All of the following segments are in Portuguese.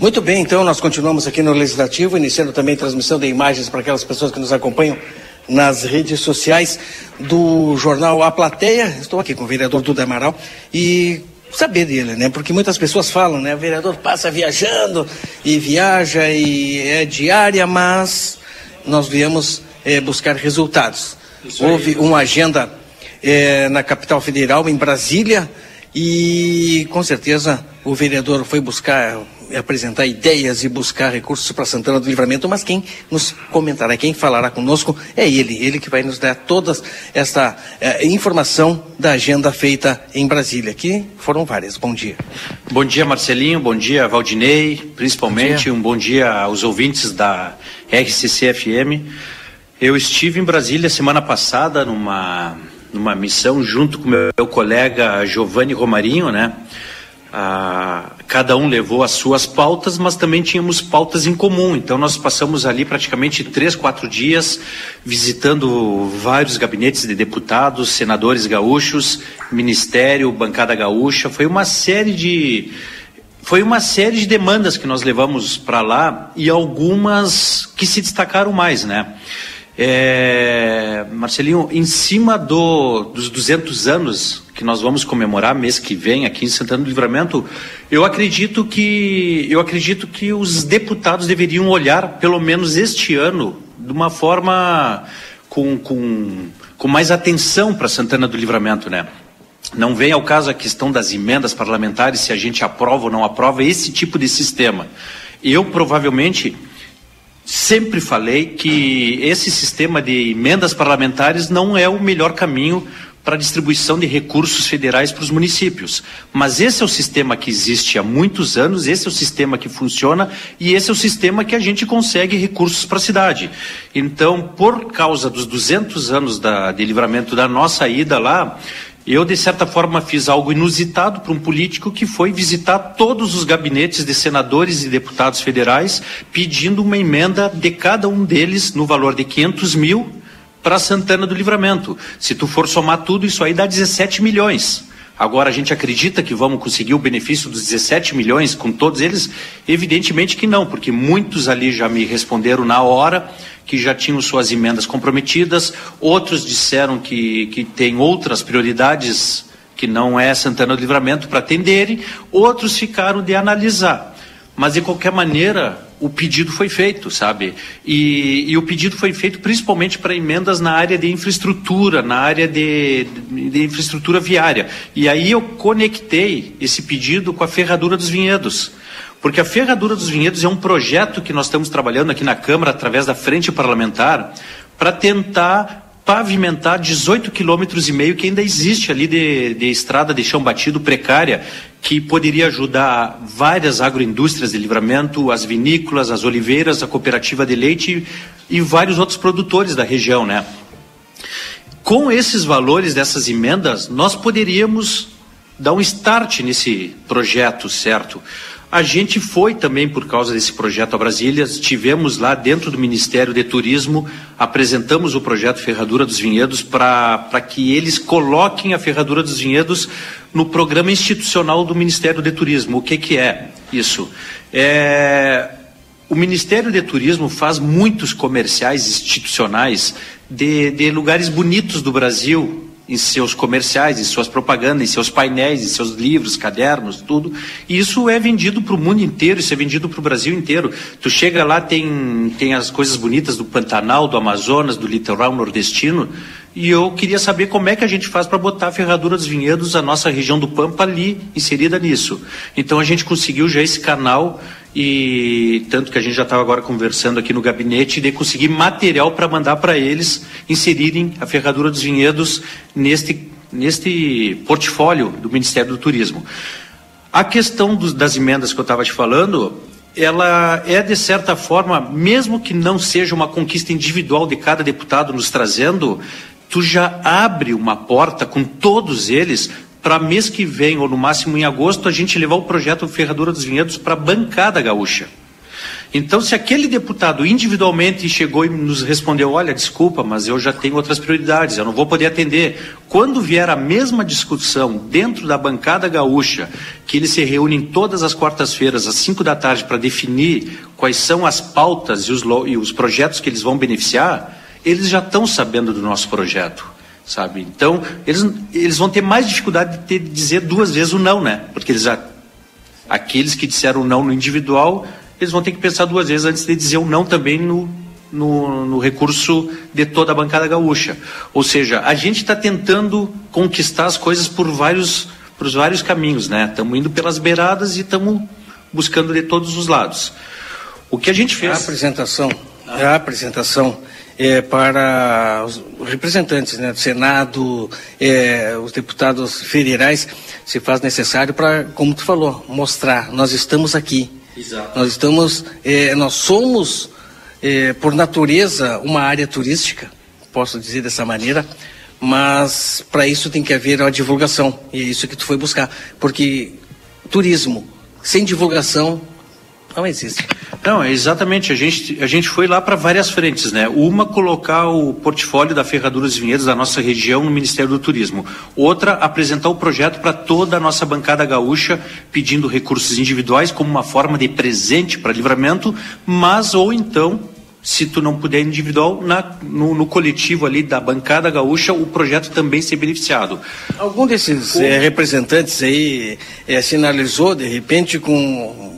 Muito bem, então nós continuamos aqui no Legislativo, iniciando também transmissão de imagens para aquelas pessoas que nos acompanham nas redes sociais do jornal A Plateia. Estou aqui com o vereador Duda Amaral e saber dele, né? Porque muitas pessoas falam, né? O vereador passa viajando e viaja e é diária, mas nós viemos é, buscar resultados. Houve uma agenda é, na capital federal, em Brasília, e com certeza o vereador foi buscar apresentar ideias e buscar recursos para Santana do Livramento, mas quem nos comentará, quem falará conosco é ele, ele que vai nos dar toda esta eh, informação da agenda feita em Brasília, que foram várias. Bom dia. Bom dia, Marcelinho, bom dia, Valdinei, principalmente bom um bom dia aos ouvintes da RCC-FM. Eu estive em Brasília semana passada numa, numa missão junto com meu, meu colega Giovanni Romarinho, né? Ah, cada um levou as suas pautas, mas também tínhamos pautas em comum. Então nós passamos ali praticamente três, quatro dias visitando vários gabinetes de deputados, senadores gaúchos, ministério, bancada gaúcha. Foi uma série de foi uma série de demandas que nós levamos para lá e algumas que se destacaram mais, né? É, Marcelinho, em cima do, dos 200 anos que nós vamos comemorar mês que vem aqui em Santana do Livramento, eu acredito que eu acredito que os deputados deveriam olhar pelo menos este ano de uma forma com, com, com mais atenção para Santana do Livramento, né? Não vem ao caso a questão das emendas parlamentares, se a gente aprova ou não aprova esse tipo de sistema. Eu provavelmente sempre falei que esse sistema de emendas parlamentares não é o melhor caminho para a distribuição de recursos federais para os municípios. Mas esse é o sistema que existe há muitos anos, esse é o sistema que funciona e esse é o sistema que a gente consegue recursos para a cidade. Então, por causa dos 200 anos da, de livramento da nossa ida lá, eu, de certa forma, fiz algo inusitado para um político que foi visitar todos os gabinetes de senadores e deputados federais, pedindo uma emenda de cada um deles no valor de 500 mil para Santana do Livramento. Se tu for somar tudo, isso aí dá 17 milhões. Agora a gente acredita que vamos conseguir o benefício dos 17 milhões com todos eles? Evidentemente que não, porque muitos ali já me responderam na hora que já tinham suas emendas comprometidas, outros disseram que, que tem outras prioridades que não é Santana do Livramento para atenderem, outros ficaram de analisar. Mas de qualquer maneira, o pedido foi feito, sabe? E, e o pedido foi feito principalmente para emendas na área de infraestrutura, na área de, de, infraestrutura viária. E aí eu conectei esse pedido com a ferradura dos vinhedos. Porque a Ferradura dos Vinhedos é um projeto que nós estamos trabalhando aqui na Câmara, através da Frente Parlamentar, para tentar pavimentar 18 quilômetros e meio que ainda existe ali de, de estrada de chão batido precária, que poderia ajudar várias agroindústrias de livramento, as vinícolas, as oliveiras, a cooperativa de leite e, e vários outros produtores da região, né? Com esses valores dessas emendas, nós poderíamos dar um start nesse projeto, certo? A gente foi também por causa desse projeto a Brasília, estivemos lá dentro do Ministério de Turismo, apresentamos o projeto Ferradura dos Vinhedos para que eles coloquem a Ferradura dos Vinhedos no programa institucional do Ministério de Turismo. O que, que é isso? É, o Ministério de Turismo faz muitos comerciais institucionais de, de lugares bonitos do Brasil, em seus comerciais, em suas propagandas, em seus painéis, em seus livros, cadernos, tudo. E isso é vendido para o mundo inteiro, isso é vendido para o Brasil inteiro. Tu chega lá, tem, tem as coisas bonitas do Pantanal, do Amazonas, do litoral nordestino, e eu queria saber como é que a gente faz para botar a ferradura dos vinhedos, a nossa região do Pampa ali, inserida nisso. Então a gente conseguiu já esse canal e tanto que a gente já estava agora conversando aqui no gabinete de conseguir material para mandar para eles inserirem a ferradura dos vinhedos neste, neste portfólio do Ministério do Turismo. A questão dos, das emendas que eu estava te falando, ela é de certa forma, mesmo que não seja uma conquista individual de cada deputado nos trazendo, tu já abre uma porta com todos eles para mês que vem, ou no máximo em agosto, a gente levar o projeto Ferradura dos Vinhedos para a bancada gaúcha. Então, se aquele deputado individualmente chegou e nos respondeu: olha, desculpa, mas eu já tenho outras prioridades, eu não vou poder atender. Quando vier a mesma discussão dentro da bancada gaúcha, que eles se reúnem todas as quartas-feiras, às cinco da tarde, para definir quais são as pautas e os, e os projetos que eles vão beneficiar, eles já estão sabendo do nosso projeto sabe? Então, eles, eles vão ter mais dificuldade de, ter, de dizer duas vezes o não, né? Porque eles aqueles que disseram não no individual eles vão ter que pensar duas vezes antes de dizer o não também no, no, no, recurso de toda a bancada gaúcha. Ou seja, a gente está tentando conquistar as coisas por vários, por vários caminhos, né? Estamos indo pelas beiradas e estamos buscando de todos os lados. O que a gente fez. A apresentação, a apresentação é, para os representantes né, do Senado, é, os deputados federais, se faz necessário para, como tu falou, mostrar, nós estamos aqui, Exato. Nós estamos, é, nós somos, é, por natureza, uma área turística, posso dizer dessa maneira, mas para isso tem que haver uma divulgação, e é isso que tu foi buscar, porque turismo sem divulgação não existe. Não, exatamente. A gente, a gente foi lá para várias frentes, né? Uma, colocar o portfólio da Ferraduras e Vinhedos da nossa região no Ministério do Turismo. Outra, apresentar o projeto para toda a nossa bancada gaúcha, pedindo recursos individuais como uma forma de presente para livramento, mas ou então se tu não puder individual, na, no, no, coletivo ali da bancada gaúcha, o projeto também ser beneficiado. Algum desses o... é, representantes aí é, sinalizou, de repente, com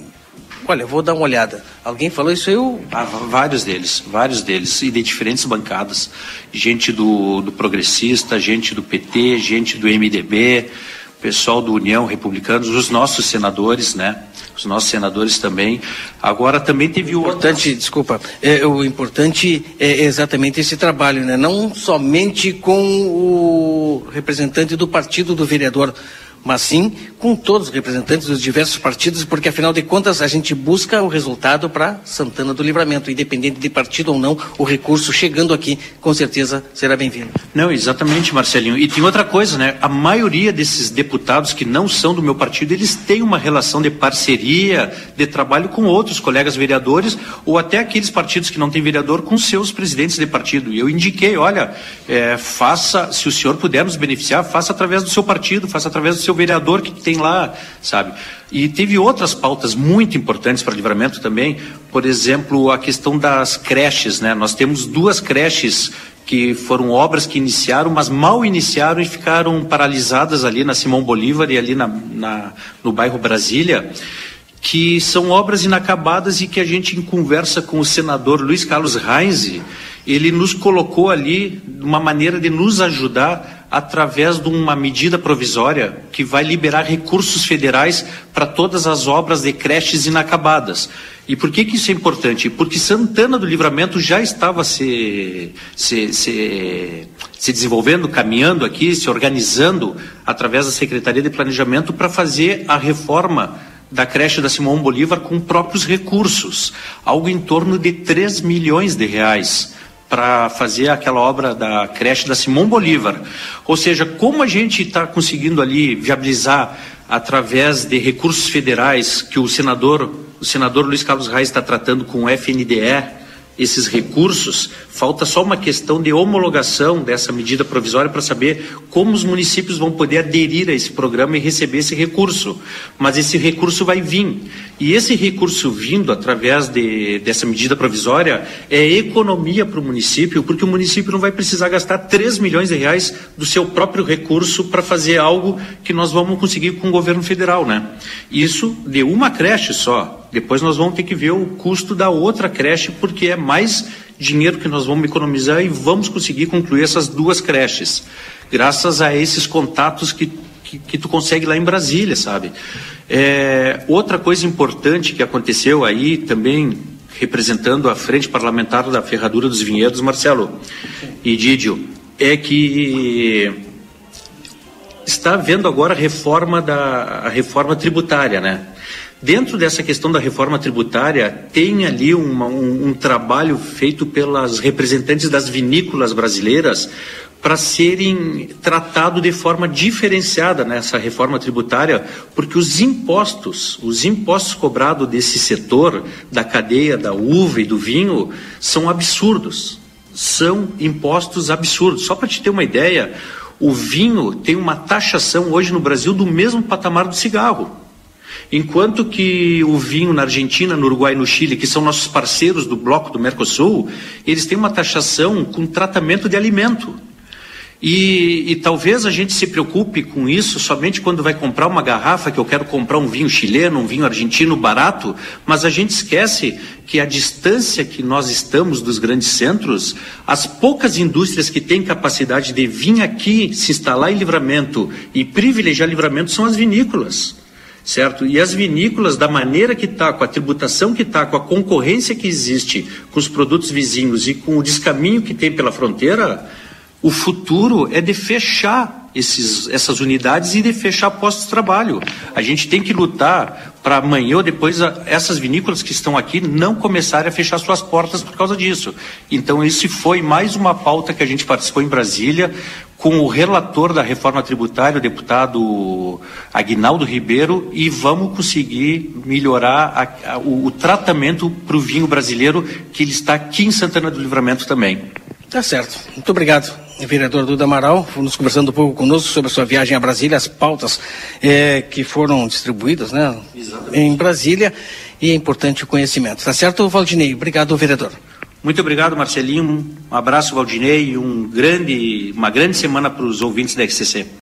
Olha, vou dar uma olhada. Alguém falou isso eu? Ah, vários deles, vários deles, e de diferentes bancadas. Gente do, do Progressista, gente do PT, gente do MDB, pessoal do União Republicanos, os nossos senadores, né? Os nossos senadores também. Agora também teve o. Importante, desculpa. É, o importante é exatamente esse trabalho, né? Não somente com o representante do partido do vereador mas sim com todos os representantes dos diversos partidos, porque afinal de contas a gente busca o resultado para Santana do Livramento, independente de partido ou não, o recurso chegando aqui com certeza será bem-vindo. Não, exatamente, Marcelinho. E tem outra coisa, né? A maioria desses deputados que não são do meu partido, eles têm uma relação de parceria, de trabalho com outros colegas vereadores, ou até aqueles partidos que não têm vereador com seus presidentes de partido. E eu indiquei, olha, é, faça, se o senhor puder nos beneficiar, faça através do seu partido, faça através do seu seu vereador que tem lá, sabe? E teve outras pautas muito importantes para livramento também, por exemplo, a questão das creches, né? Nós temos duas creches que foram obras que iniciaram, mas mal iniciaram e ficaram paralisadas ali na Simão Bolívar e ali na, na no bairro Brasília que são obras inacabadas e que a gente, em conversa com o senador Luiz Carlos Reis, ele nos colocou ali uma maneira de nos ajudar através de uma medida provisória que vai liberar recursos federais para todas as obras de creches inacabadas. E por que, que isso é importante? Porque Santana do Livramento já estava se, se, se, se desenvolvendo, caminhando aqui, se organizando através da Secretaria de Planejamento para fazer a reforma da creche da Simão Bolívar com próprios recursos, algo em torno de 3 milhões de reais para fazer aquela obra da creche da Simão Bolívar. Ou seja, como a gente está conseguindo ali viabilizar através de recursos federais que o senador, o senador Luiz Carlos Reis está tratando com o FNDE, esses recursos, falta só uma questão de homologação dessa medida provisória para saber como os municípios vão poder aderir a esse programa e receber esse recurso. Mas esse recurso vai vir. E esse recurso vindo através de, dessa medida provisória é economia para o município, porque o município não vai precisar gastar 3 milhões de reais do seu próprio recurso para fazer algo que nós vamos conseguir com o governo federal, né? Isso de uma creche só. Depois nós vamos ter que ver o custo da outra creche, porque é mais dinheiro que nós vamos economizar e vamos conseguir concluir essas duas creches, graças a esses contatos que, que, que tu consegue lá em Brasília, sabe? É, outra coisa importante que aconteceu aí também, representando a frente parlamentar da Ferradura dos Vinhedos, Marcelo e Didio, é que está havendo agora a reforma da a reforma tributária, né? Dentro dessa questão da reforma tributária, tem ali uma, um, um trabalho feito pelas representantes das vinícolas brasileiras para serem tratados de forma diferenciada nessa reforma tributária, porque os impostos, os impostos cobrados desse setor, da cadeia da uva e do vinho, são absurdos. São impostos absurdos. Só para te ter uma ideia, o vinho tem uma taxação hoje no Brasil do mesmo patamar do cigarro. Enquanto que o vinho na Argentina, no Uruguai e no Chile, que são nossos parceiros do bloco do Mercosul, eles têm uma taxação com tratamento de alimento. E, e, talvez a gente se preocupe com isso somente quando vai comprar uma garrafa, que eu quero comprar um vinho chileno, um vinho argentino barato, mas a gente esquece que a distância que nós estamos dos grandes centros, as poucas indústrias que têm capacidade de vir aqui se instalar em livramento e privilegiar livramento são as vinícolas certo? E as vinícolas, da maneira que está, com a tributação que está, com a concorrência que existe com os produtos vizinhos e com o descaminho que tem pela fronteira, o futuro é de fechar esses, essas unidades e de fechar postos de trabalho. A gente tem que lutar para amanhã ou depois a, essas vinícolas que estão aqui não começarem a fechar suas portas por causa disso. Então, esse foi mais uma pauta que a gente participou em Brasília com o relator da reforma tributária, o deputado Aguinaldo Ribeiro, e vamos conseguir melhorar a, a, o, o tratamento para o vinho brasileiro que ele está aqui em Santana do Livramento também. Tá certo. Muito obrigado, vereador Duda Amaral, nos conversando um pouco conosco sobre a sua viagem a Brasília, as pautas é, que foram distribuídas né, em Brasília e é importante o conhecimento. Tá certo, Valdinei? Obrigado, vereador. Muito obrigado, Marcelinho. Um abraço, Valdinei, e um grande, uma grande semana para os ouvintes da RCC.